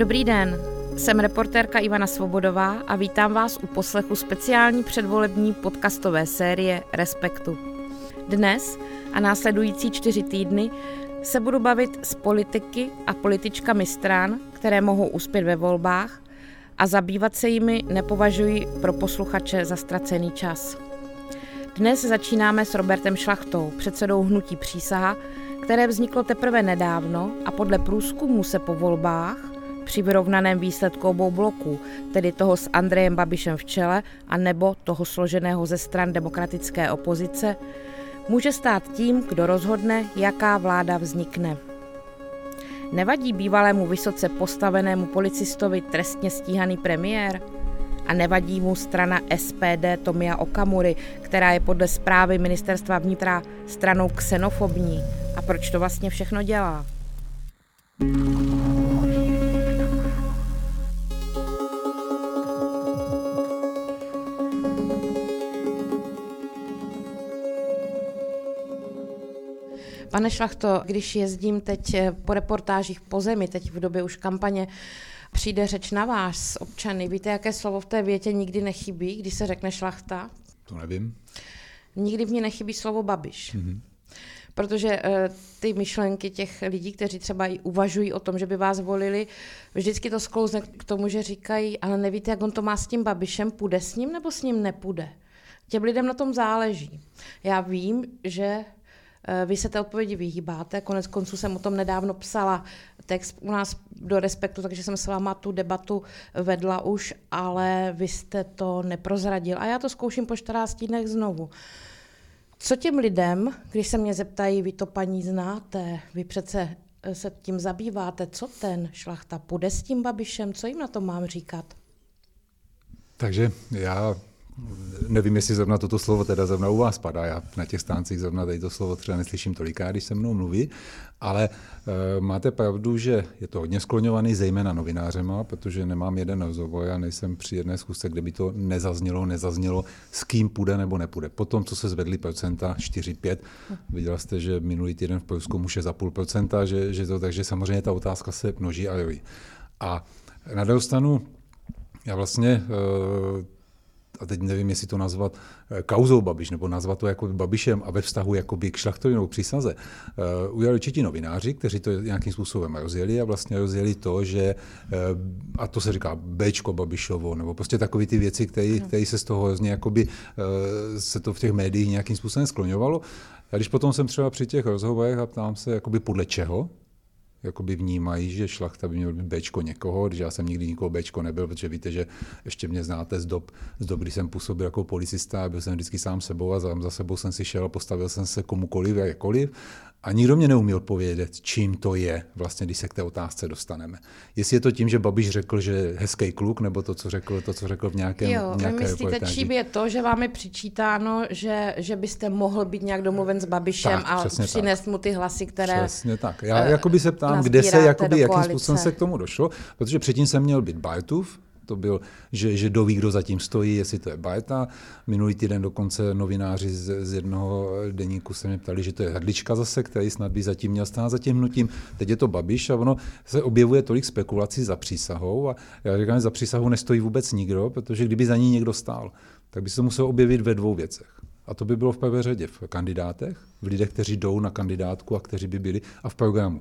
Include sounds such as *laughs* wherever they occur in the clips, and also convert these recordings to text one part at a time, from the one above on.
Dobrý den, jsem reportérka Ivana Svobodová a vítám vás u poslechu speciální předvolební podcastové série Respektu. Dnes a následující čtyři týdny se budu bavit s politiky a političkami stran, které mohou uspět ve volbách a zabývat se jimi nepovažuji pro posluchače za ztracený čas. Dnes začínáme s Robertem Šlachtou, předsedou hnutí Přísaha, které vzniklo teprve nedávno a podle průzkumu se po volbách při vyrovnaném výsledku obou bloků, tedy toho s Andrejem Babišem v čele a nebo toho složeného ze stran demokratické opozice, může stát tím, kdo rozhodne, jaká vláda vznikne. Nevadí bývalému vysoce postavenému policistovi trestně stíhaný premiér? A nevadí mu strana SPD Tomia Okamury, která je podle zprávy ministerstva vnitra stranou xenofobní? A proč to vlastně všechno dělá? Pane Šlachto, když jezdím teď po reportážích po zemi, teď v době už kampaně, přijde řeč na vás s občany. Víte, jaké slovo v té větě nikdy nechybí, když se řekne šlachta? To nevím. Nikdy v ní nechybí slovo babiš. Mm-hmm. Protože uh, ty myšlenky těch lidí, kteří třeba i uvažují o tom, že by vás volili, vždycky to sklouzne k tomu, že říkají, ale nevíte, jak on to má s tím babišem, půjde s ním nebo s ním nepůjde. Těm lidem na tom záleží. Já vím, že vy se té odpovědi vyhýbáte, konec konců jsem o tom nedávno psala text u nás do Respektu, takže jsem s váma tu debatu vedla už, ale vy jste to neprozradil. A já to zkouším po 14 dnech znovu. Co těm lidem, když se mě zeptají, vy to paní znáte, vy přece eh, se tím zabýváte, co ten šlachta půjde s tím babišem, co jim na to mám říkat? Takže já nevím, jestli zrovna toto slovo teda zrovna u vás padá. Já na těch stáncích zrovna tady to slovo třeba neslyším toliká, když se mnou mluví, ale e, máte pravdu, že je to hodně skloňovaný, zejména novinářema, protože nemám jeden rozhovor, já nejsem při jedné zkusce, kde by to nezaznělo, nezaznělo, s kým půjde nebo nepůjde. Potom, co se zvedly procenta 4-5, viděl jste, že minulý týden v Polsku už je za půl procenta, že, že to, takže samozřejmě ta otázka se množí a joví. A na druhou stranu, já vlastně e, a teď nevím, jestli to nazvat eh, kauzou Babiš, nebo nazvat to jako Babišem a ve vztahu jakoby k šlachtovinou přísaze, uh, udělali určitě novináři, kteří to nějakým způsobem rozjeli a vlastně rozjeli to, že, uh, a to se říká Bčko Babišovo, nebo prostě takové ty věci, které se z toho hrozně jakoby, uh, se to v těch médiích nějakým způsobem skloňovalo. A když potom jsem třeba při těch rozhovorech a ptám se, jakoby podle čeho, jakoby vnímají, že šlachta by měl být Bčko někoho, když já jsem nikdy nikoho Bčko nebyl, protože víte, že ještě mě znáte z dob, z dob kdy jsem působil jako policista, byl jsem vždycky sám sebou a za, za sebou jsem si šel a postavil jsem se komukoliv jakkoliv. A nikdo mě neumí odpovědět, čím to je, vlastně, když se k té otázce dostaneme. Jestli je to tím, že Babiš řekl, že hezký kluk, nebo to, co řekl, to, co řekl v nějakém Jo, nějaké myslíte, čím je to, že vám je přičítáno, že, že byste mohl být nějak domluven s Babišem tak, a přinést tak. mu ty hlasy, které Přesně tak. Já uh, jakoby se ptám, kde se, jakoby, jakým způsobem se k tomu došlo, protože předtím jsem měl být Bajtův, to byl, že, že doví, kdo zatím stojí, jestli to je bajta. Minulý týden dokonce novináři z, z jednoho deníku se mě ptali, že to je hrdlička zase, který snad by zatím měl stát za tím hnutím. Teď je to Babiš a ono se objevuje tolik spekulací za přísahou a já říkám, že za přísahou nestojí vůbec nikdo, protože kdyby za ní někdo stál, tak by se musel objevit ve dvou věcech. A to by bylo v prvé řadě v kandidátech, v lidech, kteří jdou na kandidátku a kteří by byli, a v programu.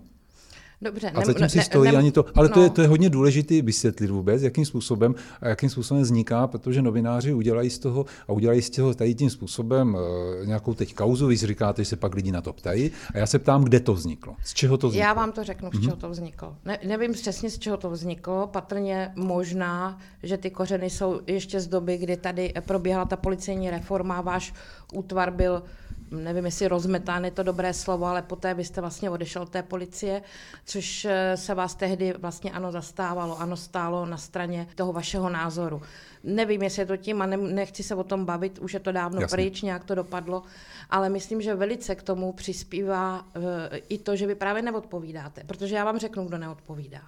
Dobře, a zatím ne, si stojí ne, ani to. Ale no. to, je, to je hodně důležité vysvětlit vůbec, jakým způsobem a jakým způsobem vzniká, protože novináři udělají z toho a udělají z toho tady tím způsobem uh, nějakou teď kauzu. Vy říkáte, že se pak lidi na to ptají. A já se ptám, kde to vzniklo. Z čeho to vzniklo? Já vám to řeknu, z mhm. čeho to vzniklo. Ne, nevím přesně, z čeho to vzniklo. Patrně možná, že ty kořeny jsou ještě z doby, kdy tady probíhala ta policejní reforma. Váš útvar byl nevím, jestli rozmetán je to dobré slovo, ale poté byste vlastně odešel té policie, což eh, se vás tehdy vlastně ano zastávalo, ano stálo na straně toho vašeho názoru. Nevím, jestli je to tím a ne, nechci se o tom bavit, už je to dávno Jasně. pryč, nějak to dopadlo, ale myslím, že velice k tomu přispívá uh, i to, že vy právě neodpovídáte, protože já vám řeknu, kdo neodpovídá.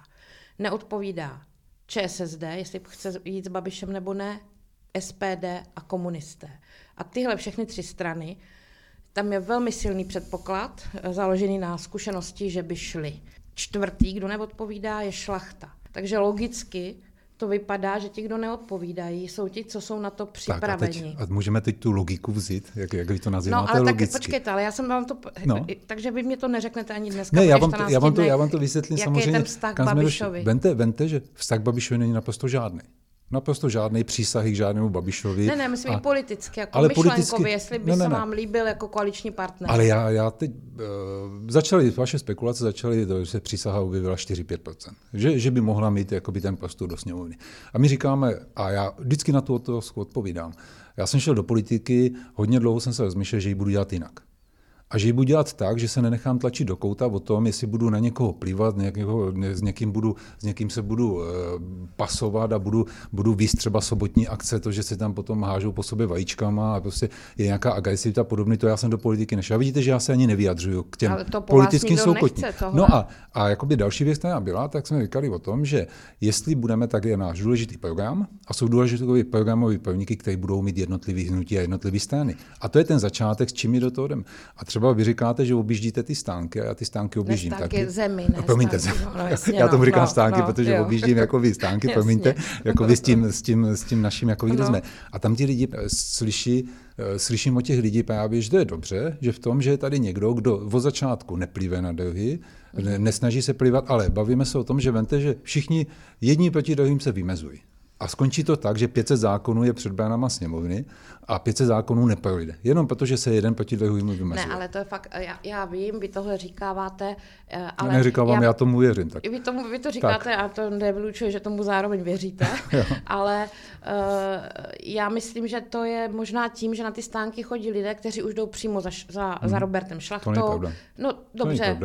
Neodpovídá ČSSD, jestli chce jít s Babišem nebo ne, SPD a komunisté. A tyhle všechny tři strany tam je velmi silný předpoklad, eh, založený na zkušenosti, že by šli. Čtvrtý, kdo neodpovídá, je šlachta. Takže logicky to vypadá, že ti, kdo neodpovídají, jsou ti, co jsou na to připraveni. Tak a, teď, a můžeme teď tu logiku vzít, jak, jak vy to nazýváte No, ale logicky. tak počkejte, ale já jsem vám to... No. Takže vy mě to neřeknete ani dneska. Ne, já vám, to, já, vám to, já vám to vysvětlím jaký samozřejmě. je ten vztah Babišovi? Vente, vente, že vztah Babišovi není naprosto žádný. Naprosto žádný přísahy k žádnému Babišovi. Ne, ne, myslím a, i politicky, jako ale politicky, jestli by ne, ne, se vám líbil jako koaliční partner. Ale já, já teď, uh, začaly, vaše spekulace začaly, že se přísaha objevila 4-5%. Že, že by mohla mít jakoby ten prostor do sněmovny. A my říkáme, a já vždycky na tu otázku odpovídám, já jsem šel do politiky, hodně dlouho jsem se rozmýšlel, že ji budu dělat jinak a že ji budu dělat tak, že se nenechám tlačit do kouta o tom, jestli budu na někoho plivat, někoho, s, někým budu, s někým se budu uh, pasovat a budu, budu víc třeba sobotní akce, to, že se tam potom hážou po sobě vajíčkama a prostě je nějaká agresivita podobný, to já jsem do politiky nešel. A vidíte, že já se ani nevyjadřuju k těm po politickým soukotním. No a, a jakoby další věc, která byla, tak jsme říkali o tom, že jestli budeme, tak je náš důležitý program a jsou důležité programové prvníky, které budou mít jednotlivý hnutí a jednotlivé strany. A to je ten začátek, s čím my do toho jdeme. A třeba třeba vy říkáte, že objíždíte ty stánky a já ty stánky objíždím ne, stánky taky. zemi, ne Promiňte, stánky, no, *laughs* no, jasně, já tomu no, říkám no, stánky, no, protože jo. objíždím jako vy stánky, *laughs* promiňte, jako vy s tím, s tím, s tím naším, jako no. jsme. A tam ti lidi eh, slyší, eh, slyším od těch lidí právě, že to je dobře, že v tom, že je tady někdo, kdo od začátku neplive na dlhy, ne, nesnaží se plivat, ale bavíme se o tom, že vente, že všichni jední proti druhým se vymezují. A skončí to tak, že 500 zákonů je před bránama sněmovny a 500 zákonů neprojde. Jenom protože se jeden proti druhému vymezuje. Ne, ale to je fakt, já, já vím, vy tohle říkáváte, eh, ale... Já neříkám vám, já, já tomu věřím. Tak. Vy, tomu, vy to říkáte tak. a to nevylučuje, že tomu zároveň věříte, *laughs* ale uh, já myslím, že to je možná tím, že na ty stánky chodí lidé, kteří už jdou přímo za, za, hmm. za Robertem Šlachtou. To není pravda. No dobře,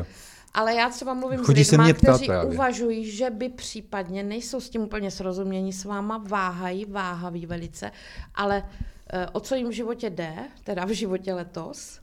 ale já třeba mluvím Chodí s lidmi, kteří právě. uvažují, že by případně, nejsou s tím úplně srozumění s váma, váhají, váhaví velice, ale eh, o co jim v životě jde, teda v životě letos,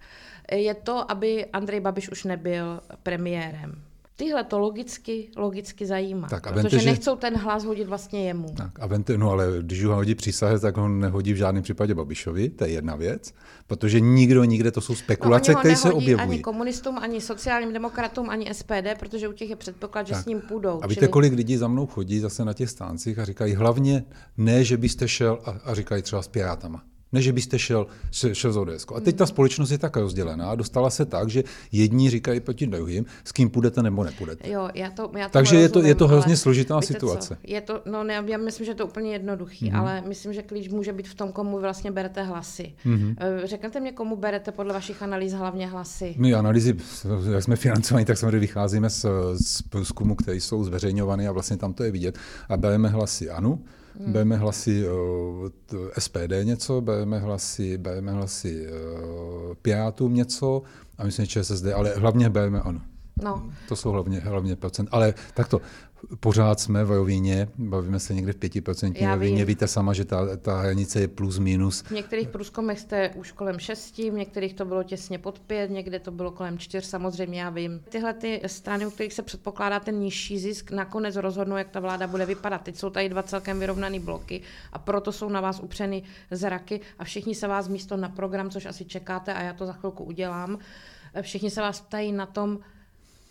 je to, aby Andrej Babiš už nebyl premiérem. Tyhle to logicky, logicky zajímá, tak a protože vente, nechcou ten hlas hodit vlastně jemu. Tak a vente, no ale když ho hodí přísahy, tak ho nehodí v žádném případě Babišovi, to je jedna věc, protože nikdo nikde, to jsou spekulace, no, které se objevují. ani komunistům, ani sociálním demokratům, ani SPD, protože u těch je předpoklad, že tak. s ním půjdou. A víte, čili... kolik lidí za mnou chodí zase na těch stáncích a říkají hlavně ne, že byste šel a, a říkají třeba s Pirátama než byste šel, šel z ODS. A teď ta společnost je tak rozdělená, dostala se tak, že jedni říkají proti druhým, s kým půjdete nebo nepůjdete. Jo, já to, já Takže rozumím, je to, je to hrozně složitá situace. Co? Je to, no ne, já myslím, že je to úplně jednoduchý, mm-hmm. ale myslím, že klíč může být v tom, komu vlastně berete hlasy. Mm-hmm. Řeknete mě, komu berete podle vašich analýz hlavně hlasy? My analýzy, jak jsme financovaní, tak samozřejmě vycházíme z, z průzkumu, které jsou zveřejňovány a vlastně tam to je vidět. A bereme hlasy ANO, Hmm. Bereme hlasy uh, SPD něco, bereme hlasy, bereme hlasy uh, Pirátům něco a myslím, že ČSSD, ale hlavně bereme ano. No. To jsou hlavně, hlavně procent. Ale takto, pořád jsme v rovině, bavíme se někde v 5% rovině, víte sama, že ta, ta hranice je plus minus. V některých průzkumech jste už kolem 6, v některých to bylo těsně pod 5, někde to bylo kolem 4, samozřejmě já vím. Tyhle ty strany, u kterých se předpokládá ten nižší zisk, nakonec rozhodnou, jak ta vláda bude vypadat. Teď jsou tady dva celkem vyrovnané bloky a proto jsou na vás upřeny zraky a všichni se vás místo na program, což asi čekáte a já to za chvilku udělám, všichni se vás ptají na tom,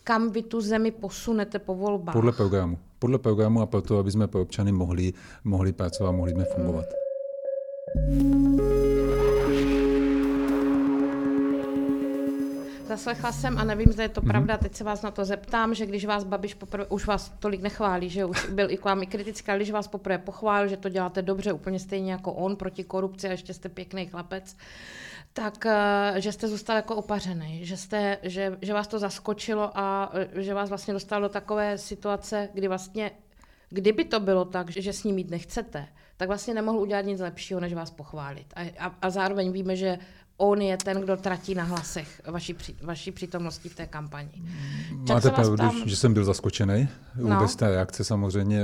kam vy tu zemi posunete po volbách? Podle programu. Podle programu a proto, aby jsme pro občany mohli, mohli pracovat, mohli jsme fungovat. Zaslechla jsem a nevím, zda je to mm-hmm. pravda, teď se vás na to zeptám, že když vás Babiš poprvé, už vás tolik nechválí, že už byl i k vám i kritický, ale když vás poprvé pochválil, že to děláte dobře, úplně stejně jako on proti korupci a ještě jste pěkný chlapec, tak eh, že jste zůstal jako opařený, že, jste, že, že vás to zaskočilo a eh, že vás vlastně dostal do takové situace, kdy vlastně, kdyby to bylo tak, že s ním jít nechcete, tak vlastně nemohl udělat nic lepšího, než vás pochválit. A, a, a zároveň víme, že on je ten, kdo tratí na hlasech vaší, vaší přítomnosti v té kampani. Máte pravdu, tam... že jsem byl zaskočený no. vůbec té reakce samozřejmě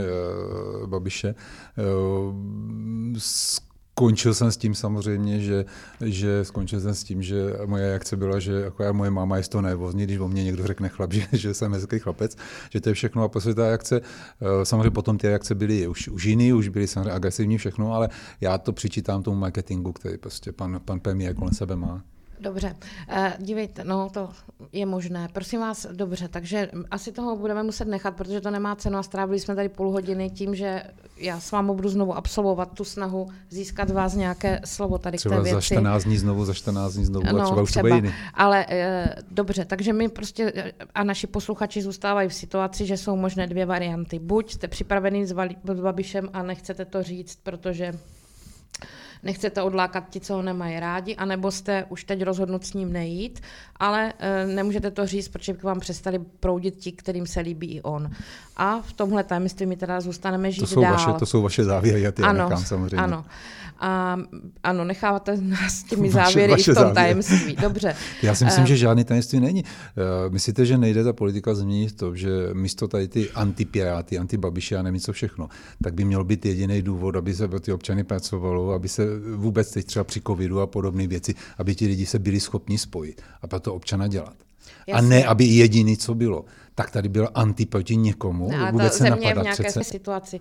uh, Babiše. Uh, skončil jsem s tím samozřejmě, že, že skončil jsem s tím, že moje reakce byla, že jako já, moje máma je to nervózní, když o mě někdo řekne chlap, *laughs* že, že jsem hezký chlapec, že to je všechno a prostě ta reakce, eh, samozřejmě potom ty reakce byly už, už jiný, už byly samozřejmě agresivní všechno, ale já to přičítám tomu marketingu, který prostě pan, pan premiér kolem sebe má. Dobře, uh, dívejte, no to je možné. Prosím vás, dobře, takže asi toho budeme muset nechat, protože to nemá cenu a strávili jsme tady půl hodiny tím, že já s vámi budu znovu absolvovat tu snahu získat vás nějaké slovo tady třeba k té věci. za 14 dní znovu, za 14 dní znovu no, a třeba už třeba, to bude jiný. Ale uh, dobře, takže my prostě a naši posluchači zůstávají v situaci, že jsou možné dvě varianty. Buď jste připravený s, Vali, s Babišem a nechcete to říct, protože nechcete odlákat ti, co ho nemají rádi, anebo jste už teď rozhodnut s ním nejít, ale e, nemůžete to říct, protože by vám přestali proudit ti, kterým se líbí i on. A v tomhle tajemství my teda zůstaneme žít to jsou dál. Vaše, to jsou vaše závěry, já ty ano, nechám samozřejmě. Ano. A ano, necháváte nás těmi závěry vaše, vaše i v tom závěry. tajemství. Dobře. *laughs* Já si myslím, uh, že žádný tajemství není. Uh, myslíte, že nejde ta politika změnit to, že místo tady ty antipiráty, antibabiše a nevím co všechno, tak by měl být jediný důvod, aby se ty občany pracovalo, aby se vůbec teď třeba při covidu a podobné věci, aby ti lidi se byli schopni spojit a proto občana dělat. Jasně. A ne, aby jediný, co bylo, tak tady byl anti proti někomu, no, vůbec se napadat v nějaké přece. situaci.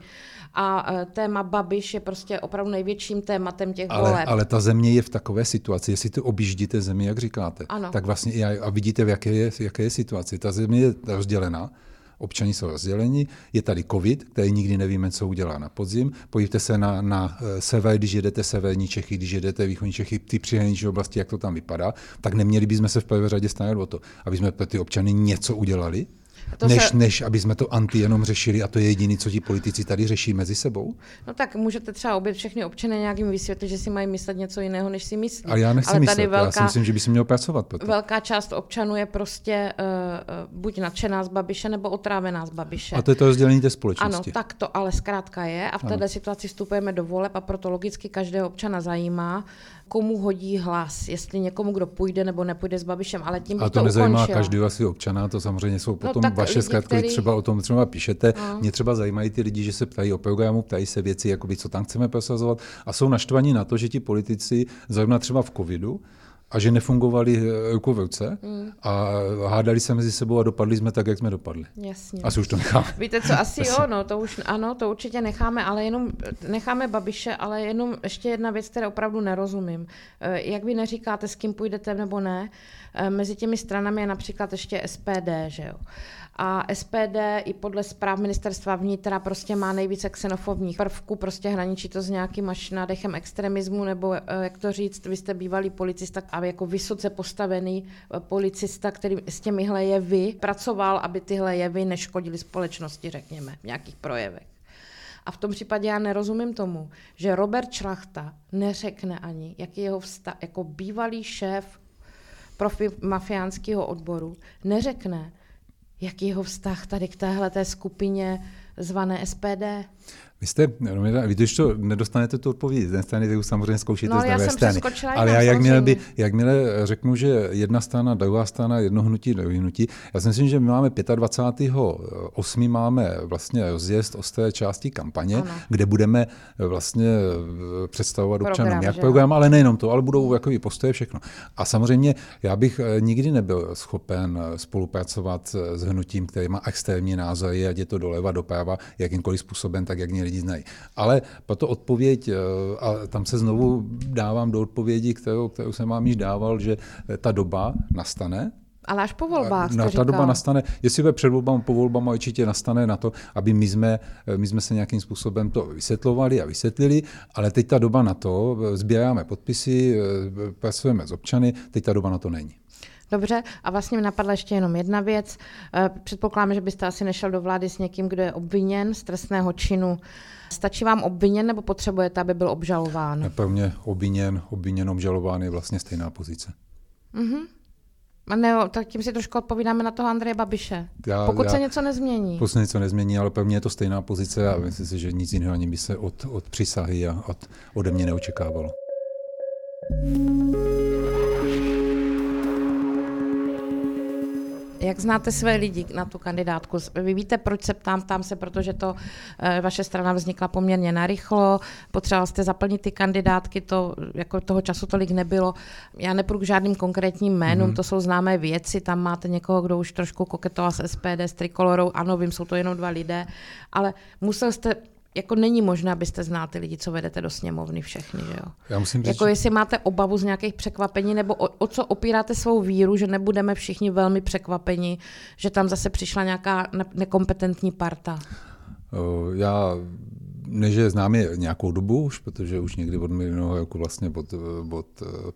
A uh, téma Babiš je prostě opravdu největším tématem těch ale, voleb. Ale ta země je v takové situaci, jestli to objíždíte zemi, jak říkáte, ano. tak vlastně a, a vidíte, v jaké je, jaké je situaci. Ta země je rozdělená, občani jsou rozděleni, je tady covid, který nikdy nevíme, co udělá na podzim. Pojďte se na, na sever, když jedete severní Čechy, když jedete východní Čechy, ty přihraniční oblasti, jak to tam vypadá, tak neměli bychom se v prvé řadě starat o to, aby jsme pro ty občany něco udělali, to než, se... než aby jsme to anti jenom řešili a to je jediné, co ti politici tady řeší mezi sebou? No tak můžete třeba obět všechny občany nějakým vysvětlit, že si mají myslet něco jiného, než si myslí. A já nechci Ale myslet, tady velká, já si myslím, že by si měl pracovat. Proto. Velká část občanů je prostě uh, buď nadšená z Babiše, nebo otrávená z Babiše. A to je to rozdělení té společnosti. Ano, tak to ale zkrátka je a v této situaci vstupujeme do voleb a proto logicky každého občana zajímá, komu hodí hlas, jestli někomu, kdo půjde nebo nepůjde s Babišem, ale tím A to, to nezajímá ukončila. každého asi občana, to samozřejmě jsou potom no, vaše zkratky, který... třeba o tom třeba píšete. No. Mě třeba zajímají ty lidi, že se ptají o programu, ptají se věci, jakoby, co tam chceme prosazovat a jsou naštvaní na to, že ti politici, zrovna třeba v covidu, a že nefungovali eh, ruce mm. a hádali se mezi sebou a dopadli jsme tak, jak jsme dopadli. Jasně. Asi už to necháme. Víte co, asi jo, no, to už, ano, to určitě necháme, ale jenom necháme Babiše, ale jenom ještě jedna věc, které opravdu nerozumím. Eh, jak vy neříkáte, s kým půjdete nebo ne, eh, mezi těmi stranami je například ještě SPD, že jo. A SPD i podle zpráv ministerstva vnitra prostě má nejvíce xenofobních prvků, prostě hraničí to s nějakým až nádechem extremismu, nebo jak to říct, vy jste bývalý policista a jako vysoce postavený policista, který s těmihle jevy pracoval, aby tyhle jevy neškodily společnosti, řekněme, v nějakých projevech. A v tom případě já nerozumím tomu, že Robert Šlachta neřekne ani, jaký jeho vztah, jako bývalý šéf profi mafiánského odboru, neřekne, jaký jeho vztah tady k téhle skupině zvané SPD. Vy jste, no, vy když to nedostanete tu odpověď z jedné strany, tak už samozřejmě zkoušíte no, z druhé strany. Ale já jakmile, by, jakmile řeknu, že jedna strana, druhá strana, jedno hnutí, druhé hnutí, já si myslím, že my máme 25. 8. máme vlastně rozjezd té části kampaně, ano. kde budeme vlastně eh, představovat program, občanům jak program, ale nejenom to, ale budou jako postoje všechno. A samozřejmě já bych eh, nikdy nebyl schopen eh, spolupracovat s hnutím, který má extrémní názory, ať je to doleva, doprava, jakýmkoliv způsobem, tak jak mě lidi znají. Ale proto odpověď, eh, a tam se znovu dávám do odpovědi, kterou, kterou jsem vám již dával, že ta doba nastane, ale až po volbách, no, Ta doba nastane, jestli bude před volbami, po volbami určitě nastane na to, aby my jsme, my jsme se nějakým způsobem to vysvětlovali a vysvětlili, ale teď ta doba na to, sbíráme podpisy, eh, pracujeme s občany, teď ta doba na to není. Dobře, a vlastně mi napadla ještě jenom jedna věc. Eh, předpokládám, že byste asi nešel do vlády s někým, kdo je obviněn z trestného činu. Stačí vám obviněn nebo potřebujete, aby byl obžalován? Pro mě obviněn, obviněn, obžalován je vlastně stejná pozice. Mhm. A ne, tak tím si trošku odpovídáme na toho Andreje Babiše. Já, pokud já, se něco nezmění. Pokud se něco nezmění, ale mě je to stejná pozice a myslím si, že nic jiného ani by se od, od přísahy a od, ode mě neočekávalo. Jak znáte své lidi na tu kandidátku? Vy víte, proč se ptám? Ptám se, protože to eh, vaše strana vznikla poměrně narychlo, potřeboval jste zaplnit ty kandidátky, to jako toho času tolik nebylo. Já nepůjdu k žádným konkrétním jménům, mm-hmm. to jsou známé věci, tam máte někoho, kdo už trošku koketoval s SPD, s Trikolorou, ano, vím, jsou to jenom dva lidé, ale musel jste jako není možné, abyste znal ty lidi, co vedete do sněmovny všechny, že jo? Já musím říct, jako jestli máte obavu z nějakých překvapení, nebo o, o co opíráte svou víru, že nebudeme všichni velmi překvapeni, že tam zase přišla nějaká ne- nekompetentní parta. Já než je znám je nějakou dobu už, protože už někdy od minulého roku vlastně od, od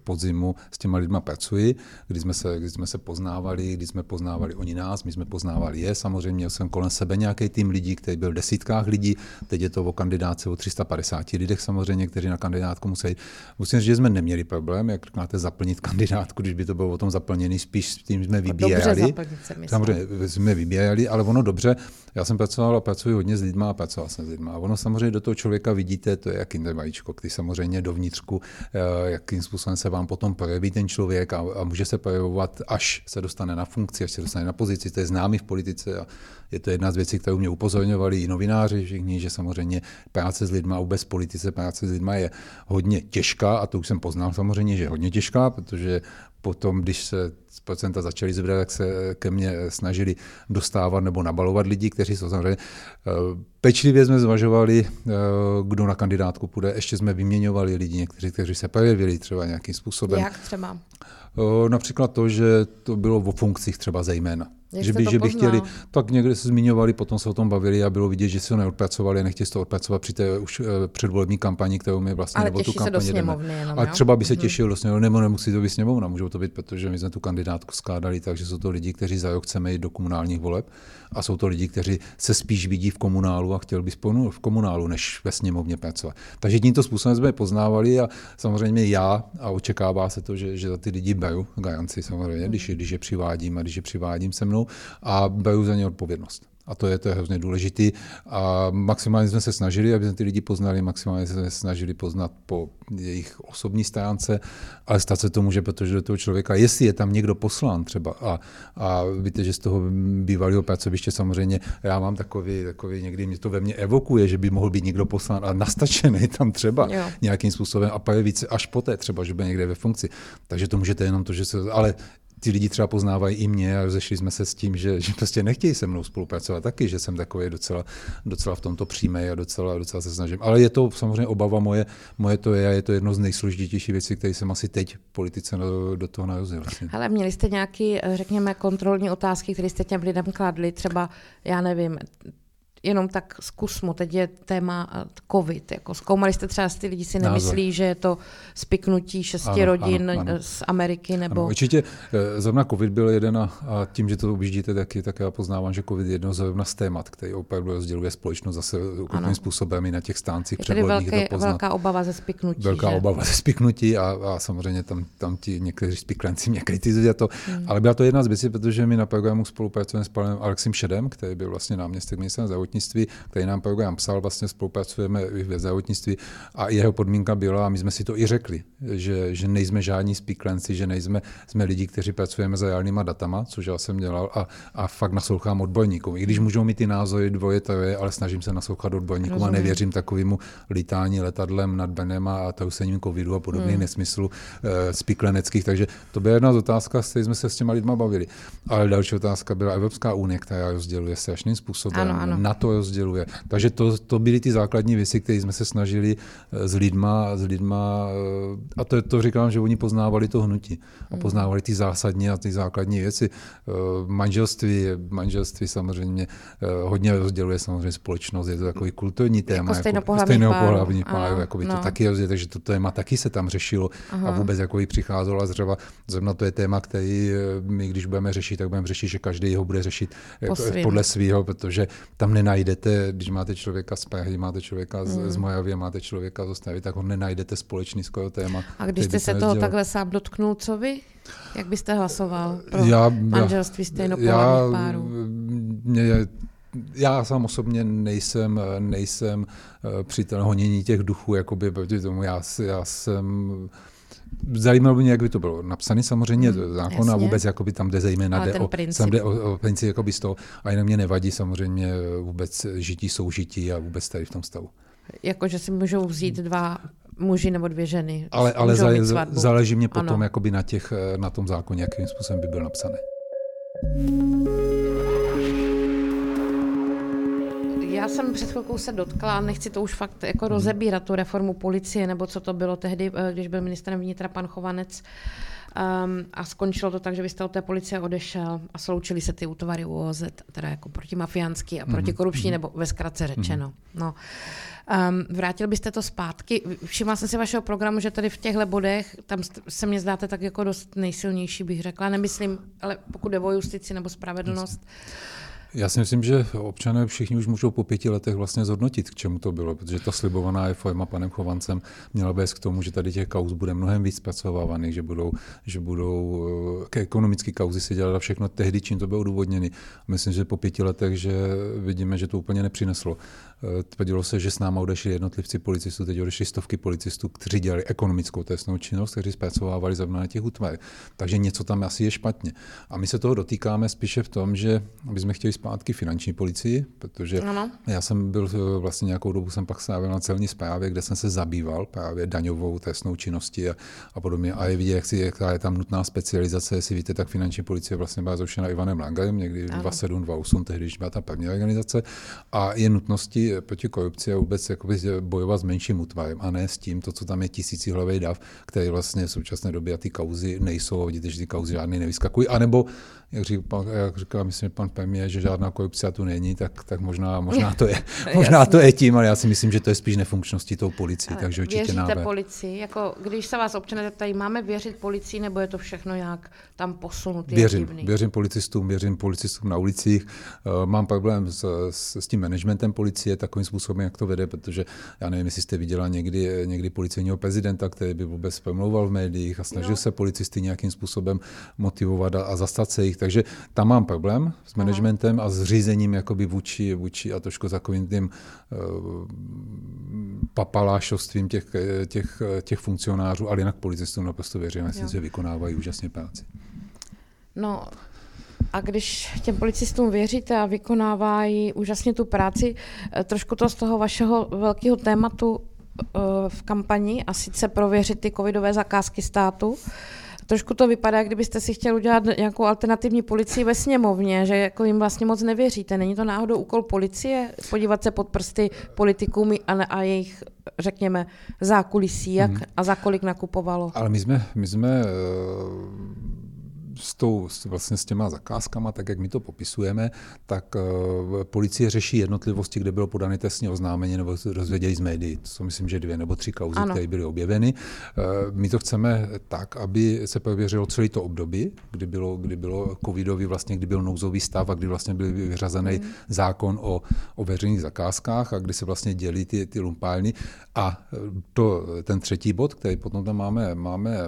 podzimu s těma lidma pracuji, kdy jsme, se, kdy jsme se poznávali, kdy jsme poznávali oni nás, my jsme poznávali je. Samozřejmě měl jsem kolem sebe nějaký tým lidí, který byl v desítkách lidí, teď je to o kandidáce o 350 lidech samozřejmě, kteří na kandidátku musí. Musím říct, že jsme neměli problém, jak máte zaplnit kandidátku, když by to bylo o tom zaplněný, spíš s tím jsme vybírali. Dobře samozřejmě jsme vybírali, ale ono dobře, já jsem pracoval a pracuji hodně s lidmi a pracoval jsem s lidmi. A ono samozřejmě do toho člověka vidíte, to je jak jiné vajíčko, který samozřejmě dovnitřku, eh, jakým způsobem se vám potom projeví ten člověk a, a může se projevovat, až se dostane na funkci, až se dostane na pozici. To je známý v politice a je to jedna z věcí, kterou mě upozorňovali i novináři všichni, že samozřejmě práce s lidmi a vůbec politice práce s lidmi je hodně těžká a to už jsem poznal samozřejmě, že je hodně těžká, protože potom, když se procenta začali zvedat, tak se ke mně snažili dostávat nebo nabalovat lidi, kteří jsou samozřejmě eh, pečlivě jsme zvažovali, eh, kdo na kandidátku půjde. Ještě jsme vyměňovali lidi, někteří, kteří se projevili třeba nějakým způsobem. Jak třeba? Eh, například to, že to bylo o funkcích třeba zejména. Jak že by, že by chtěli, tak někde se zmiňovali, potom se o tom bavili a bylo vidět, že si ho neodpracovali a nechtěli to odpracovat při té už předvolební kampani, kterou my vlastně Ale nebo tu kampaně se do sněmovny jenom, A třeba by se mhm. těšil do sněmovny, nebo nemusí to být sněmovna, můžou to být, protože my jsme tu kandidátku skládali, takže jsou to lidi, kteří za rok chceme jít do komunálních voleb a jsou to lidi, kteří se spíš vidí v komunálu a chtěli by v komunálu, než ve sněmovně pracovat. Takže tímto způsobem jsme je poznávali a samozřejmě já, a očekává se to, že, že za ty lidi beru garanci samozřejmě, když, když je přivádím a když je přivádím se mnou a beru za ně odpovědnost. A to je, to je hrozně důležité. A maximálně jsme se snažili, aby jsme ty lidi poznali, maximálně jsme se snažili poznat po jejich osobní stránce, ale stát se to může, protože do toho člověka, jestli je tam někdo poslán třeba, a, a víte, že z toho bývalého pracoviště samozřejmě, já mám takový, takový někdy mě to ve mně evokuje, že by mohl být někdo poslán a nastačený tam třeba jo. nějakým způsobem a pak je více až poté třeba, že bude někde ve funkci. Takže to můžete jenom to, že se, ale ty lidi třeba poznávají i mě a rozešli jsme se s tím, že, že prostě nechtějí se mnou spolupracovat taky, že jsem takový docela, docela v tomto přímý a docela, docela se snažím. Ale je to samozřejmě obava moje, moje to je a je to jedno z nejsložitějších věcí, které jsem asi teď v politice do, do toho narozil. Vlastně. Ale měli jste nějaké, řekněme, kontrolní otázky, které jste těm lidem kladli, třeba, já nevím, jenom tak zkusmo, teď je téma covid. Jako zkoumali jste třeba, ty lidi si nemyslí, Názor. že je to spiknutí šesti ano, rodin ano, ano. z Ameriky? Nebo... Ano, určitě. Eh, zrovna covid byl jeden a, a tím, že to objíždíte, taky, tak já poznávám, že covid je jedno zrovna z témat, který opravdu rozděluje společnost zase úplným způsobem i na těch stáncích předvolebních. To velká obava ze spiknutí. Velká že? obava ze spiknutí a, a samozřejmě tam, tam ti někteří spiklenci mě kritizují to. Hmm. Ale byla to jedna z věcí, protože my na programu spolupracujeme s panem Alexem Šedem, který byl vlastně náměstek ministra zdravotnictví, který nám program psal, vlastně spolupracujeme i ve zdravotnictví a jeho podmínka byla, a my jsme si to i řekli, že, že nejsme žádní spíklenci, že nejsme jsme lidi, kteří pracujeme s reálnýma datama, což já jsem dělal a, a fakt naslouchám odborníkům. I když můžou mít ty názory dvoje, to je, ale snažím se naslouchat odborníkům Rozumím. a nevěřím takovému lítání letadlem nad Benem a tausením covidu a podobných hmm. nesmyslů e, spíkleneckých. Takže to byla jedna z otázka, s jsme se s těma lidma bavili. Ale další otázka byla Evropská unie, která rozděluje strašným způsobem. Ano, ano. Na to rozděluje. Takže to, to byly ty základní věci, které jsme se snažili eh, s lidma, s lidma eh, a to, to říkám, že oni poznávali to hnutí a hmm. poznávali ty zásadní a ty základní věci. Eh, manželství, manželství samozřejmě hodně rozděluje samozřejmě společnost, je to takový kulturní téma. Jako stejnopohlavní jako, pár. jako by no. to taky rozděluje, takže to téma taky se tam řešilo Aha. a vůbec jako přicházelo a zrovna to je téma, který my, když budeme řešit, tak budeme řešit, že každý ho bude řešit podle svého, protože tam nenajdete nenajdete, když máte člověka z Prahy, máte člověka z, mm. z Mojavy, máte člověka z Ostravy, tak ho nenajdete společný skoro téma. A když jste se toho takhle sám dotknul, co vy? Jak byste hlasoval pro já, manželství stejnopohlavních párů? Mě, já sám osobně nejsem, nejsem eh, přítel honění těch duchů, jakoby proti tomu. Já, já jsem Zajímalo by mě, jak by to bylo napsané samozřejmě hmm, zákon a vůbec jakoby tam jde zejména jde o, princip. jde o, o princip jakoby z toho a jenom mě nevadí samozřejmě vůbec žití, soužití a vůbec tady v tom stavu. Jako, že si můžou vzít dva muži nebo dvě ženy. Ale, ale za, záleží mě potom jakoby na, těch, na tom zákoně, jakým způsobem by byl napsaný. Já jsem před chvilkou se dotkla, nechci to už fakt jako rozebírat, tu reformu policie, nebo co to bylo tehdy, eh, když byl ministrem vnitra pan Chovanec, Um, a skončilo to tak, že byste od té policie odešel a sloučili se ty útvary UOZ, teda jako protimafiánský a protikorupční, mm-hmm. nebo ve zkratce řečeno. Mm-hmm. No. Um, vrátil byste to zpátky? Všimla jsem si vašeho programu, že tady v těchto bodech, tam se mě zdáte tak jako dost nejsilnější, bych řekla. Nemyslím, ale pokud jde o justici nebo spravedlnost, yes já si myslím, že občané všichni už můžou po pěti letech vlastně zhodnotit, k čemu to bylo, protože ta slibovaná reforma panem Chovancem měla vést k tomu, že tady těch kauz bude mnohem víc zpracovávaných, že budou, že budou eh, ke ekonomické kauzy se dělat všechno tehdy, čím to bylo odůvodněny. Myslím, že po pěti letech, že vidíme, že to úplně nepřineslo. Tvrdilo se, že s náma odešli jednotlivci policistů, teď odešli stovky policistů, kteří dělali ekonomickou trestnou činnost, kteří zpracovávali zrovna na těch útvarech. Takže něco tam asi je špatně. A my se toho dotýkáme spíše v tom, že bychom chtěli zpátky finanční policii, protože ano. já jsem byl eh, vlastně nějakou dobu jsem pak stávil na celní správě, kde jsem se zabýval právě daňovou trestnou činností a, a podobně. A je vidět, jak si, jaká je tam nutná specializace. Jestli víte, tak finanční policie vlastně byla zrušena Ivanem Langerem někdy 27, 28, tehdy, když byla ta první organizace. A je nutnosti proti korupci a vůbec jakoby bojovat s menším útvarem a ne s tím, to, co tam je tisícihlavý dav, který vlastně v současné době a ty kauzy nejsou, vidíte, že ty kauzy žádný nevyskakují, anebo jak, říkal, jak říkal, myslím, pan premiér, že žádná korupce tu není, tak, tak možná, možná, *laughs* to je, možná to je tím, ale já si myslím, že to je spíš nefunkčností tou policii, takže určitě Věříte návrat. policii? Jako, když se vás občané tady máme věřit policii, nebo je to všechno nějak tam posunutý? Věřím, věřím policistům, věřím policistům na ulicích. Uh, mám problém s, s, s tím managementem policie, takovým způsobem, jak to vede, protože já nevím, jestli jste viděla někdy, někdy policejního prezidenta, který by vůbec promlouval v médiích a snažil no. se policisty nějakým způsobem motivovat a, a zastat se jich takže tam mám problém s managementem a s řízením jakoby vůči, vůči a trošku takovým tím uh, papalášovstvím těch, těch, těch funkcionářů, ale jinak policistům naprosto věřím, myslím, že vykonávají úžasně práci. No, a když těm policistům věříte a vykonávají úžasně tu práci, eh, trošku to z toho vašeho velkého tématu eh, v kampani, a sice prověřit ty covidové zakázky státu, trošku to vypadá, kdybyste si chtěl udělat nějakou alternativní policii ve sněmovně, že jako jim vlastně moc nevěříte. Není to náhodou úkol policie podívat se pod prsty politikům a, a jejich, řekněme, zákulisí, jak mm. a za kolik nakupovalo? Ale my jsme, my jsme uh s, tou, vlastně s těma zakázkama, tak jak my to popisujeme, tak uh, policie řeší jednotlivosti, kde bylo podané trestní oznámení nebo rozvěděli z médií. To jsou myslím, že dvě nebo tři kauzy, ano. které byly objeveny. Uh, my to chceme tak, aby se prověřilo celé to období, kdy bylo, kdy bylo covidový, vlastně kdy byl nouzový stav a kdy vlastně byl vyřazený hmm. zákon o, o veřejných zakázkách a kdy se vlastně dělí ty, ty lumpárny. A to, ten třetí bod, který potom tam máme, máme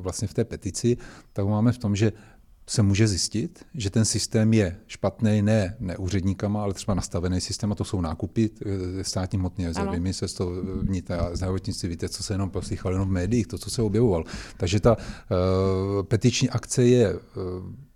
vlastně v té petici, tak máme v tom, že se může zjistit, že ten systém je špatný ne, ne úředníkama, ale třeba nastavený systém, a to jsou nákupy eh, státní hmotné rezervy. Ministerstvo vnitra a zdravotnictví, víte, co se jenom poslychalo jenom v médiích, to, co se objevoval. Takže ta uh, petiční akce je uh,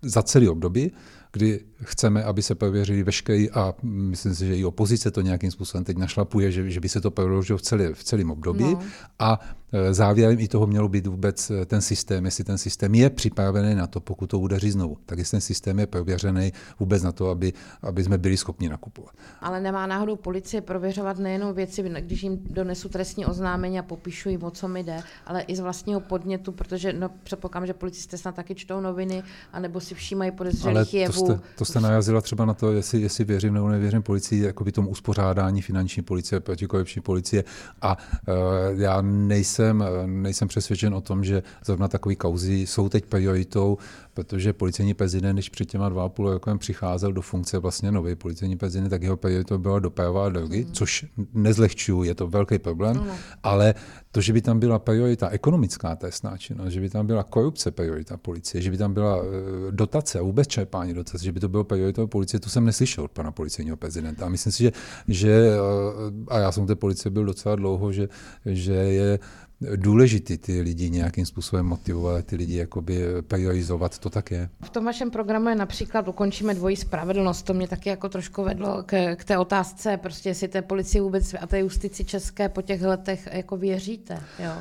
za celý období, kdy chceme, aby se prověřili veškerý, a myslím si, že i opozice to nějakým způsobem teď našlapuje, že, že by se to prověřilo v, celé, v celém období. No. A e, závěrem i toho mělo být vůbec e, ten systém, jestli ten systém je připravený na to, pokud to udeří znovu. Tak jestli ten systém je prověřený vůbec na to, aby, aby jsme byli schopni nakupovat. Ale nemá náhodou policie prověřovat nejenom věci, když jim donesu trestní oznámení a popíšu jim, o co mi jde, ale i z vlastního podnětu, protože no, předpokládám, že policisté snad taky čtou noviny, anebo si všímají podezřelých jevů jste, to jste narazila třeba na to, jestli, jestli věřím nebo nevěřím policii, jako by tomu uspořádání finanční policie, protikorupční policie. A uh, já nejsem, nejsem přesvědčen o tom, že zrovna takové kauzy jsou teď prioritou, protože policejní prezident, když před těma dva a půl rokem přicházel do funkce vlastně nový policejní prezident, tak jeho prioritou byla doprava a drogy, mm. což nezlehčuju, je to velký problém, mm. ale to, že by tam byla priorita ekonomická trestná činnost, že by tam byla korupce priorita policie, že by tam byla uh, dotace a vůbec čerpání dotace, že by to bylo prioritou policie, to jsem neslyšel od pana policejního prezidenta. A myslím si, že, že uh, a já jsem té policie byl docela dlouho, že, že je důležitý ty lidi nějakým způsobem motivovat, ty lidi jakoby priorizovat, to tak je. V tom vašem programu je například ukončíme dvojí spravedlnost, to mě taky jako trošku vedlo k, k té otázce, prostě jestli té policii vůbec a té justici české po těch letech jako věříte, jo.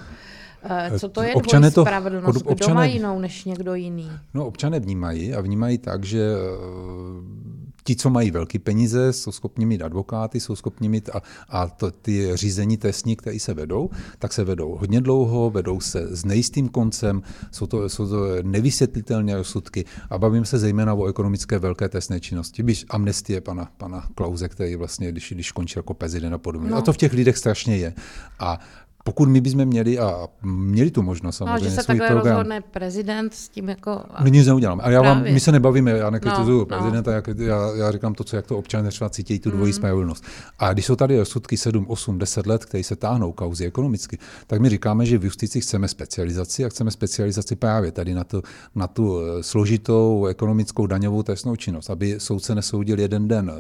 Eh, co to je občané to, spravedlnost? Občané, Kdo má jinou než někdo jiný? No občané vnímají a vnímají tak, že eh, ti, co mají velké peníze, jsou schopni mít advokáty, jsou schopni mít a, a to, ty řízení trestní, které se vedou, tak se vedou hodně dlouho, vedou se s nejistým koncem, jsou to, jsou to nevysvětlitelné rozsudky a bavím se zejména o ekonomické velké trestné činnosti. Byš amnestie pana, pana Klauze, který vlastně, když, když končil jako prezident a podobně. No. A to v těch lidech strašně je. A pokud my bychom měli a měli tu možnost samozřejmě. No, že se takhle program, rozhodne prezident s tím jako... My nic neuděláme. A já vám, my se nebavíme, já nekritizuju no, no. prezidenta, no. Jak, já, já, říkám to, co jak to občané třeba cítí, tu dvojí mm. spravedlnost. A když jsou tady rozsudky 7, 8, 10 let, které se táhnou kauzy ekonomicky, tak my říkáme, že v justici chceme specializaci a chceme specializaci právě tady na tu, na tu eh, složitou ekonomickou daňovou trestnou činnost, aby soudce nesoudil jeden den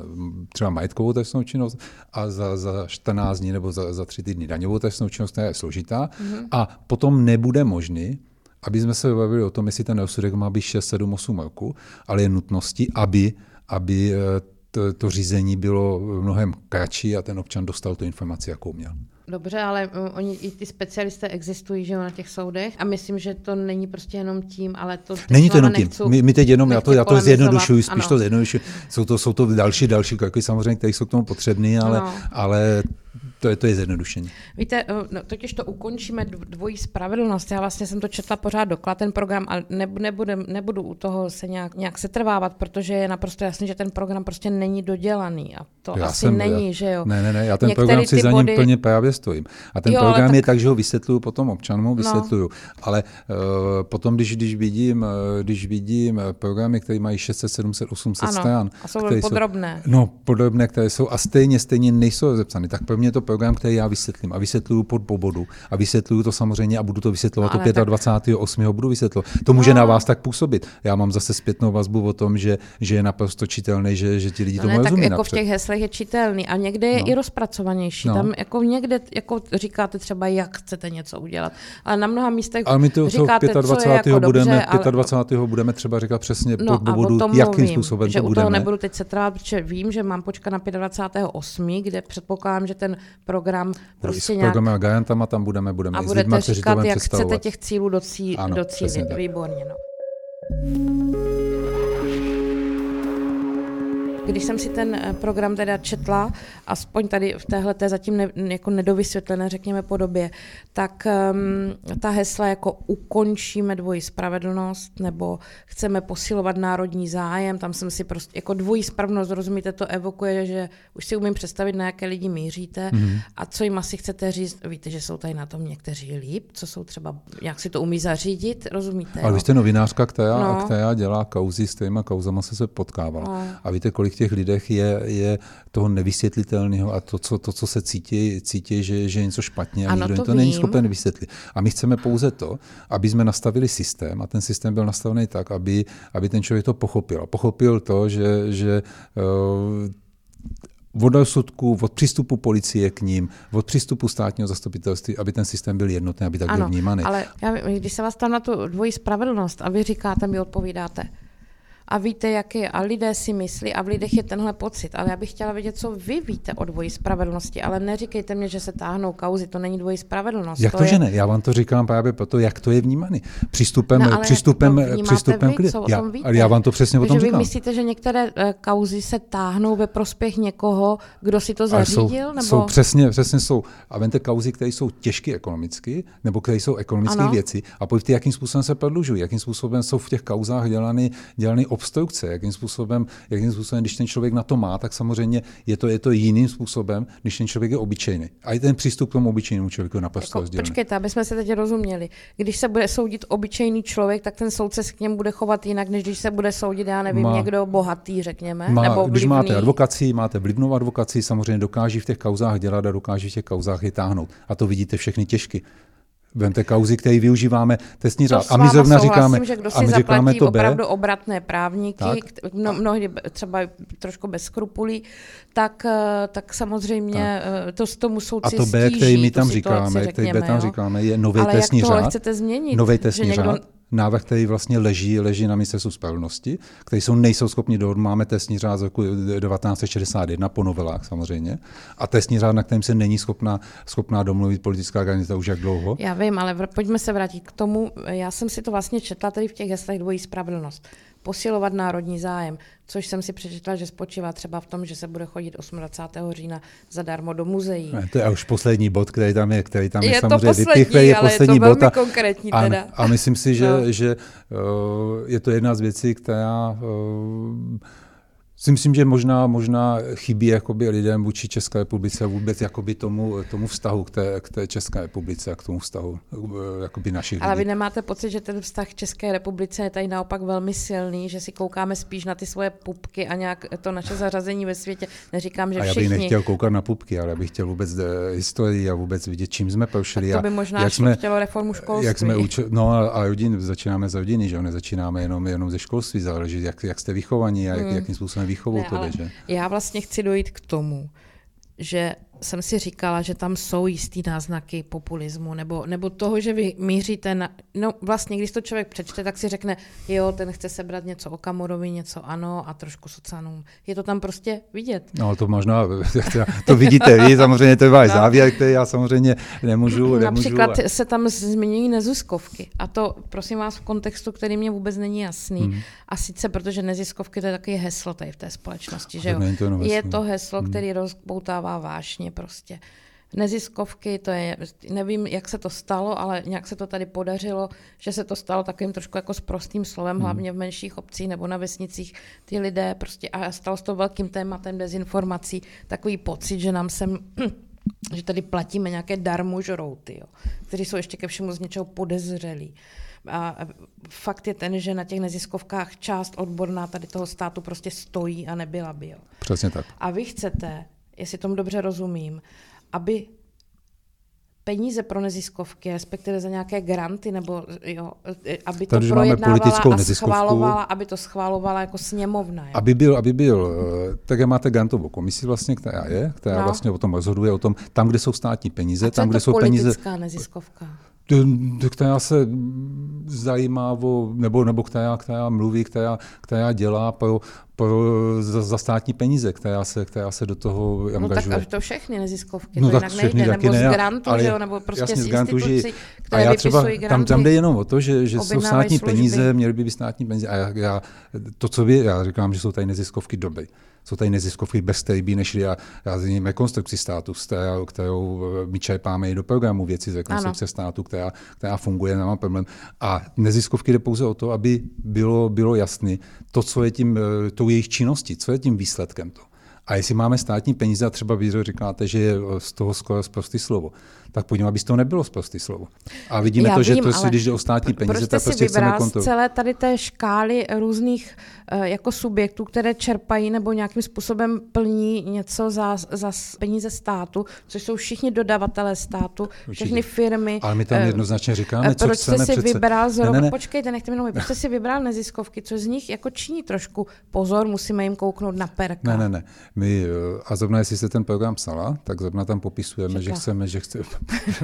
třeba majetkovou trestnou činnost a za, za 14 dní nebo za, za 3 týdny daňovou trestnou činnost je složitá mm-hmm. a potom nebude možný, aby jsme se bavili o tom, jestli ten rozsudek má být 6, 7, 8 roku, ale je nutnosti, aby, aby eh, to, to řízení bylo mnohem kratší a ten občan dostal tu informaci, jakou měl. Dobře, ale uh, oni i ty specialisté existují, že jo, na těch soudech a myslím, že to není prostě jenom tím, ale to... Není to jenom tím. My, my teď jenom, já to, já to zjednodušuju, spíš ano. to zjednodušuju. Jsou to, jsou to další, další kroky samozřejmě, které jsou k tomu potřebné, ale, no. ale to je, to je zjednodušení. Víte, eh, no, totiž to ukončíme dvojí spravedlnost. Já vlastně jsem to četla pořád doklad, ten program, ale nebudu, nebudu u toho se nějak, nějak setrvávat, protože je naprosto jasný, že ten program prostě není dodělaný. A to já asi jsem, není, já, že jo. Ne, ne, ne, já ten Některý program si za ním body... plně právě stojím. A ten jo, program tak... je tak, že ho vysvětluju potom občanům, vysvětluju. No. Ale uh, potom, když, když vidím, uh, když vidím programy, které mají 600, 700, 800 ano, stran. A jsou podrobné. Jsou, no, podrobné, které jsou a stejně, stejně nejsou rozepsány, tak pro mě to program, který já vysvětlím a vysvětluju pod pobodu a vysvětluju to samozřejmě a budu to vysvětlovat no, to 25. Tak... budu vysvětlovat. To může no. na vás tak působit. Já mám zase zpětnou vazbu o tom, že, že je naprosto čitelný, že, že ti lidi no tomu ne, rozumí. Tak jako napřed. v těch heslech je čitelný a někde je no. i rozpracovanější. No. Tam jako někde jako říkáte třeba, jak chcete něco udělat. Ale na mnoha místech ale my to říkáte, 25. Co je jako budeme, dobře, 25. Ale... budeme třeba říkat přesně no, pod pobodu, jakým mluvím, způsobem že to budeme. nebudu teď se trvat, protože vím, že mám počkat na 25. kde předpokládám, že ten program prostě s nějak... programem a Gajantama tam budeme, budeme a budete lidma, říkat, jak chcete těch cílů docílit. Ano, docílit. Výborně, no. Když jsem si ten eh, program teda četla, aspoň tady v téhle té zatím ne, jako nedovysvětlené, řekněme, podobě, tak um, ta hesla jako ukončíme dvojí spravedlnost nebo chceme posilovat národní zájem, tam jsem si prostě, jako dvojí spravedlnost, rozumíte, to evokuje, že už si umím představit, na jaké lidi míříte mm-hmm. a co jim asi chcete říct. Víte, že jsou tady na tom někteří líp, co jsou třeba, jak si to umí zařídit, rozumíte? Ale vy jste novinářka, která, no. která dělá kauzy, s těma kauzama se se potkávala. No. A víte, kolik těch lidech je, je toho nevysvětlitelného a to, co, to, co se cítí, cítí že, že je něco špatně a ano, nikdo to, to není schopen vysvětlit. A my chceme pouze to, aby jsme nastavili systém a ten systém byl nastavený tak, aby, aby ten člověk to pochopil. A pochopil to, že, že uh, od rozsudku, od přístupu policie k ním, od přístupu státního zastupitelství, aby ten systém byl jednotný, aby tak ano, byl vnímaný. Ale já, když se vás tam na tu dvojí spravedlnost a vy říkáte, mi odpovídáte, a víte, jak je. A lidé si myslí a v lidech je tenhle pocit. Ale já bych chtěla vědět, co vy víte o dvojí spravedlnosti. Ale neříkejte mě, že se táhnou kauzy, to není dvojí spravedlnost. Jak to, to že je... ne? Já vám to říkám právě proto, jak to je vnímaný. Přístupem, no, přístupem, přístupem vy, co já, ale já vám to přesně o tom říkám. Vy myslíte, že některé uh, kauzy se táhnou ve prospěch někoho, kdo si to zařídil? jsou, nebo? jsou přesně, přesně jsou. A vente kauzy, které jsou těžké ekonomicky, nebo které jsou ekonomické věci. A pojďte, jakým způsobem se prodlužují, jakým způsobem jsou v těch kauzách dělány, dělány obstrukce, jakým způsobem, jakým způsobem, když ten člověk na to má, tak samozřejmě je to, je to jiným způsobem, když ten člověk je obyčejný. A i ten přístup k tomu obyčejnému člověku je naprosto jako, rozdílný. Počkejte, aby jsme se teď rozuměli. Když se bude soudit obyčejný člověk, tak ten soudce se k němu bude chovat jinak, než když se bude soudit, já nevím, má, někdo bohatý, řekněme. Má, nebo když máte advokaci, máte vlivnou advokaci, samozřejmě dokáží v těch kauzách dělat a dokáží v těch kauzách je táhnout. A to vidíte všechny těžky. Vemte kauzy, které využíváme trestní řád. A my zrovna říkáme, že kdo si a my říkáme to opravdu B. obratné právníky, tak. Mno, mnohdy třeba trošku bez skrupulí, tak, eh, tak samozřejmě tak. Eh, to s tomu soudci A to B, který my tam říkáme, který B tam říkáme, je nový trestní řád. Ale jak to chcete změnit? Nový trestní řád návrh, který vlastně leží, leží na ministerstvu spravedlnosti, který jsou, nejsou schopni dohodnout. Máme trestní řád z roku 1961 po novelách samozřejmě. A trestní řád, na kterém se není schopná, schopná domluvit politická organizace už jak dlouho. Já vím, ale pojďme se vrátit k tomu. Já jsem si to vlastně četla tady v těch heslech dvojí spravedlnost. Posilovat národní zájem, což jsem si přečetla, že spočívá třeba v tom, že se bude chodit 28. října zadarmo do muzeí. Ne, to je už poslední bod, který tam je, který tam je, je samozřejmě poslední, je poslední je to bod. A, konkrétní teda. A, a myslím si, že, no. že uh, je to jedna z věcí, která uh, si myslím, že možná, možná chybí jakoby lidem vůči České republice vůbec jakoby tomu, tomu vztahu k té, k té České republice a k tomu vztahu eh, jakoby našich Ale lidí. vy nemáte pocit, že ten vztah České republice je tady naopak velmi silný, že si koukáme spíš na ty svoje pupky a nějak to naše zařazení ve světě. Neříkám, že a já všichni. bych nechtěl koukat na pupky, ale bych chtěl vůbec eh, historii a vůbec vidět, čím jsme prošli. Tak to by možná jak jsme, chtělo reformu školství. Jak jsme uči, no a rodin, začínáme z rodiny, že nezačínáme jenom, jenom ze školství, záleží, jak, jak jste vychovaní a jak, hmm. jakým způsobem výchovou to jde. Že? Já vlastně chci dojít k tomu, že jsem si říkala, že tam jsou jistý náznaky populismu, nebo, nebo toho, že vy míříte na... No vlastně, když to člověk přečte, tak si řekne, jo, ten chce sebrat něco o Kamurovi, něco ano a trošku socanům. Je to tam prostě vidět. No to možná, *laughs* to vidíte vy, samozřejmě to je váš no. závěr, který já samozřejmě nemůžu, nemůžu Například a... se tam zmiňují neziskovky. A to, prosím vás, v kontextu, který mě vůbec není jasný. Hmm. A sice, protože neziskovky to je taky heslo tady v té společnosti, že jo? To je to heslo, hmm. který rozpoutává vášně vlastně prostě. Neziskovky, to je, nevím, jak se to stalo, ale nějak se to tady podařilo, že se to stalo takovým trošku jako s prostým slovem, hmm. hlavně v menších obcích nebo na vesnicích. Ty lidé prostě, a stalo se to velkým tématem dezinformací, takový pocit, že nám sem *clears throat* že tady platíme nějaké darmožrouty, jo, kteří jsou ještě ke všemu z něčeho podezřelí. A fakt je ten, že na těch neziskovkách část odborná tady toho státu prostě stojí a nebyla by. Jo. Přesně tak. A vy chcete, jestli tomu dobře rozumím, aby peníze pro neziskovky, respektive za nějaké granty, nebo jo, aby to Tady projednávala a schválovala, aby to schválovala jako sněmovna. Jo. Aby byl, aby byl, eh, tak máte grantovou komisi vlastně, která je, která no. vlastně o tom rozhoduje, o tom, tam, kde jsou státní peníze, tam, kde jsou peníze. neziskovka? Která se zajímá o, nebo, nebo která, která mluví, která, která dělá pro, pro, za, za státní peníze, která se, která se do toho angažuje. No tak to všechny neziskovky, no, to jinak nejde, nebo ne, z grantu, ale, že, nebo prostě jasně, z institucí, že, které a já třeba, granty, tam, tam jde jenom o to, že, že jsou státní služby. peníze, měly by být státní peníze a já, já, to, co vy, já říkám, že jsou tady neziskovky doby jsou tady neziskovky bez by nešli a já rekonstrukci státu, kterou, kterou eh, my čerpáme i do programu věci z rekonstrukce ano. státu, která, která funguje, nemá problém. A neziskovky jde pouze o to, aby bylo, bylo jasné to, co je tím, eh, tou jejich činností, co je tím výsledkem to. A jestli máme státní peníze a třeba vy říkáte, že je z toho skoro zprostý slovo, tak ním, aby z toho nebylo zprostý slovo. A vidíme Já to, vím, že to, si, když jde o státní peníze, tak prostě chceme kontrolovat. celé tady té škály různých uh, jako subjektů, které čerpají nebo nějakým způsobem plní něco za, za peníze státu, což jsou všichni dodavatelé státu, Určitě. všechny firmy. Ale my tam uh, jednoznačně říkáme, co proč chceme jste si přece... vybral z roku, ne, ne, ne. počkejte, nechte mi mluvit, proč jste si vybral neziskovky, co z nich jako činí trošku pozor, musíme jim kouknout na perka. Ne, ne, ne. My, eh, a zrovna jestli jste ten program psala, tak zrovna tam popisujeme, Četla. že chceme, že chceme,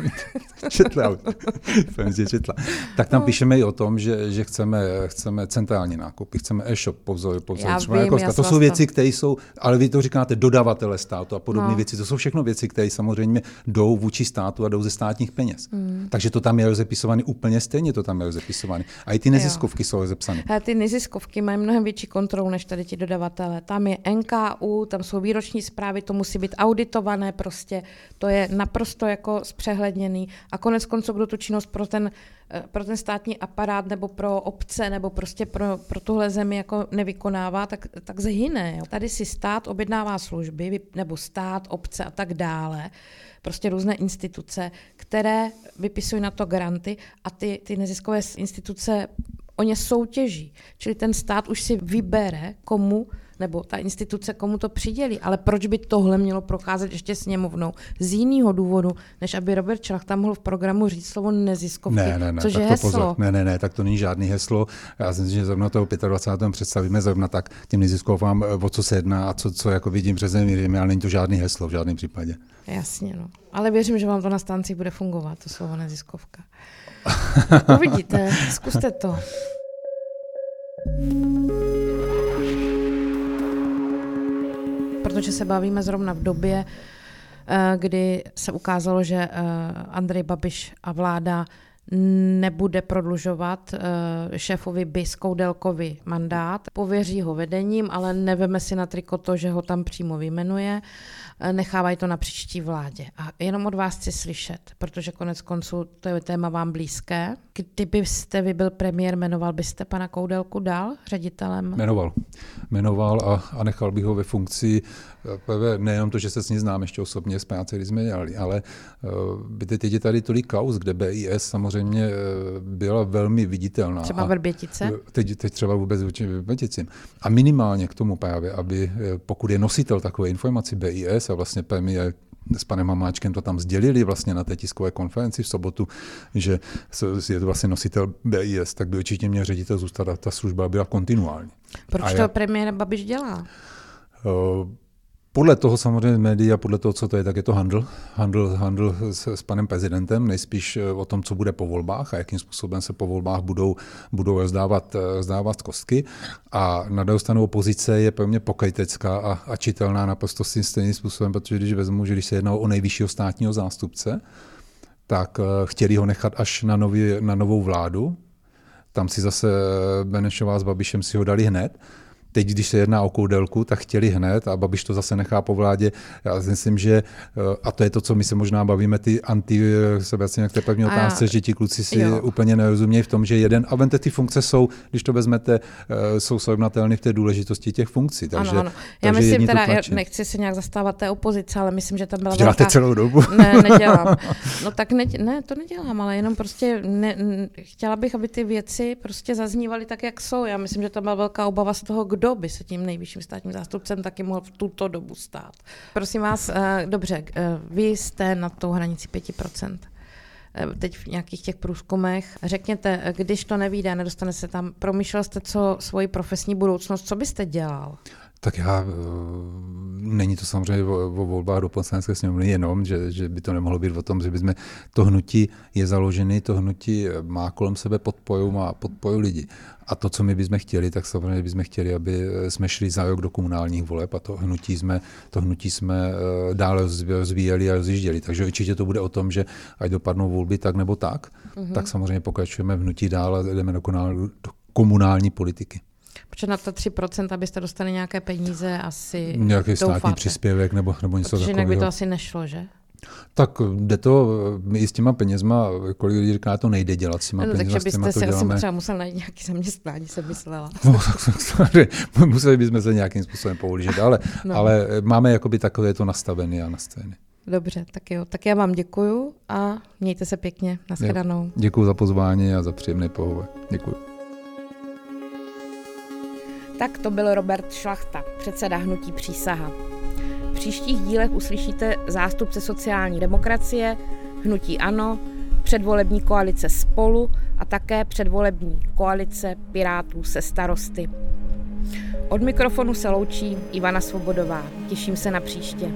*laughs* četla, jsem četla. Tak tam no. píšeme i o tom, že, že chceme, chceme centrální nákupy, chceme e-shop po vzoru, po vzoru já vím, já To jsou věci, které jsou, ale vy to říkáte dodavatele státu a podobné no. věci. To jsou všechno věci, které samozřejmě jdou vůči státu a jdou ze státních peněz. Mm. Takže to tam je rozepisované úplně stejně, to tam je rozepisované. A i ty neziskovky jo. jsou rozepsané. A ty neziskovky mají mnohem větší kontrolu než tady ti dodavatele. Tam je NKU, tam jsou výroční zprávy, to musí být auditované prostě. To je naprosto jako zpřehledněný. A konec konců, kdo tu činnost pro ten, eh, pro ten státní aparát nebo pro obce nebo prostě pro, pro tuhle zemi jako nevykonává, tak, tak zhyne. Jo. Tady si stát objednává služby, nebo stát, obce a tak dále, prostě různé instituce, které vypisují na to granty a ty, ty neziskové instituce o ně soutěží. Čili ten stát už si vybere, komu nebo ta instituce komu to přidělí. Ale proč by tohle mělo procházet ještě sněmovnou? Z jiného důvodu, než aby Robert Čelach tam mohl v programu říct slovo neziskovky, ne, ne, ne, což je heslo. Pozor. Ne, ne, ne, tak to není žádný heslo. Já si myslím, že zrovna toho 25. představíme zrovna tak těm neziskovkám, eh, o co se jedná a co, co jako vidím přes země, ale není to žádný heslo v žádném případě. Jasně, no. Ale věřím, že vám to na stanci bude fungovat, to slovo neziskovka. *laughs* Uvidíte, zkuste to protože se bavíme zrovna v době, eh, kdy se ukázalo, že eh, Andrej Babiš a vláda nebude prodlužovat eh, šéfovi BIS Koudelkovi mandát. Pověří ho vedením, ale neveme si na triko to, že ho tam přímo vyjmenuje. Eh, nechávají to na příští vládě. A jenom od vás chci slyšet, protože konec konců to je téma vám blízké. Kdybyste vy byl premiér, jmenoval byste pana Koudelku dál ředitelem? Jmenoval. Jmenoval a, a nechal bych ho ve funkci nejenom to, že se s ní znám ještě osobně z práce, kdy jsme dělali, ale by teď je tady tolik kauz, kde BIS samozřejmě byla velmi viditelná. Třeba Vrbětice? Teď, teď třeba vůbec vůči Vrběticím. A minimálně k tomu právě, aby pokud je nositel takové informací BIS, a vlastně premiér s panem Hamáčkem to tam sdělili vlastně na té tiskové konferenci v sobotu, že je to vlastně nositel BIS, tak by určitě měl ředitel zůstat a ta služba byla kontinuální. Proč a to premiér Babiš dělá? Uh, podle toho samozřejmě média, podle toho, co to je, tak je to handl. Handl, handl s, s panem prezidentem, nejspíš eh, o tom, co bude po volbách a jakým způsobem se po volbách budou, budou rozdávat, eh, rozdávat kostky. A na druhou stranu opozice je pro mě pokrytecká a, a čitelná naprosto stejným způsobem, protože když vezmu, že když se jednalo o nejvyššího státního zástupce, tak eh, chtěli ho nechat až na, nový, na novou vládu. Tam si zase Benešová s Babišem si ho dali hned. Teď, když se jedná o koudelku, tak chtěli hned a Babiš to zase nechá po vládě. Já si myslím, že, eh, a to je to, co my se možná bavíme, ty anti, se vracíme k té první otázce, že ti kluci si jo. úplně nerozumějí v tom, že jeden, a vente ty funkce jsou, když to vezmete, eh, jsou srovnatelné v té důležitosti těch funkcí. Takže, ano, ano. Já takže myslím teda, já nechci se nějak zastávat té opozice, ale myslím, že tam byla Děláte velká... celou dobu? *laughs* Ne, nedělám. *laughs* No tak ne, ne, to nedělám, ale jenom prostě ne, chtěla bych, aby ty věci prostě zaznívaly tak, jak jsou. Já myslím, že tam byla velká obava z toho, kdo kdo by se tím nejvyšším státním zástupcem taky mohl v tuto dobu stát. Prosím vás, eh, dobře, eh, vy jste na tou hranici 5% eh, teď v nějakých těch průzkumech. Řekněte, když to nevíde, nedostane se tam, promýšlel jste co svoji profesní budoucnost, co byste dělal? Tak já, není to samozřejmě o, o volbách do poslanecké sněmovny jenom, že, že by to nemohlo být o tom, že bychom, to hnutí je založené, to hnutí má kolem sebe podporu, má podporu lidi. A to, co my bychom chtěli, tak samozřejmě bychom chtěli, aby jsme šli za rok do komunálních voleb a to hnutí jsme, to hnutí jsme eh, dále rozvíjeli a rozjížděli. Takže určitě to bude o tom, že ať dopadnou volby tak nebo tak, mm-hmm. tak samozřejmě pokračujeme v hnutí dál a jdeme do komunální politiky. Protože na to 3%, abyste dostali nějaké peníze, asi Nějaký doufáte. státní příspěvek nebo, nebo něco Protože jinak by to asi nešlo, že? Tak jde to, my i s těma penězma, kolik lidí říká, to nejde dělat s těma no, penězma. Takže byste si asi třeba musel najít nějaký zaměstnání, jsem myslela. *laughs* No, tak, *laughs* museli bychom se nějakým způsobem použít, ale, *laughs* no. ale máme jakoby takové to nastavené a nastavené. Dobře, tak jo. Tak já vám děkuju a mějte se pěkně. Naschledanou. Děkuji za pozvání a za příjemný pohovor. Děkuji. Tak to byl Robert Šlachta, předseda hnutí Přísaha. V příštích dílech uslyšíte zástupce sociální demokracie, hnutí ANO, předvolební koalice Spolu a také předvolební koalice Pirátů se starosty. Od mikrofonu se loučí Ivana Svobodová. Těším se na příště.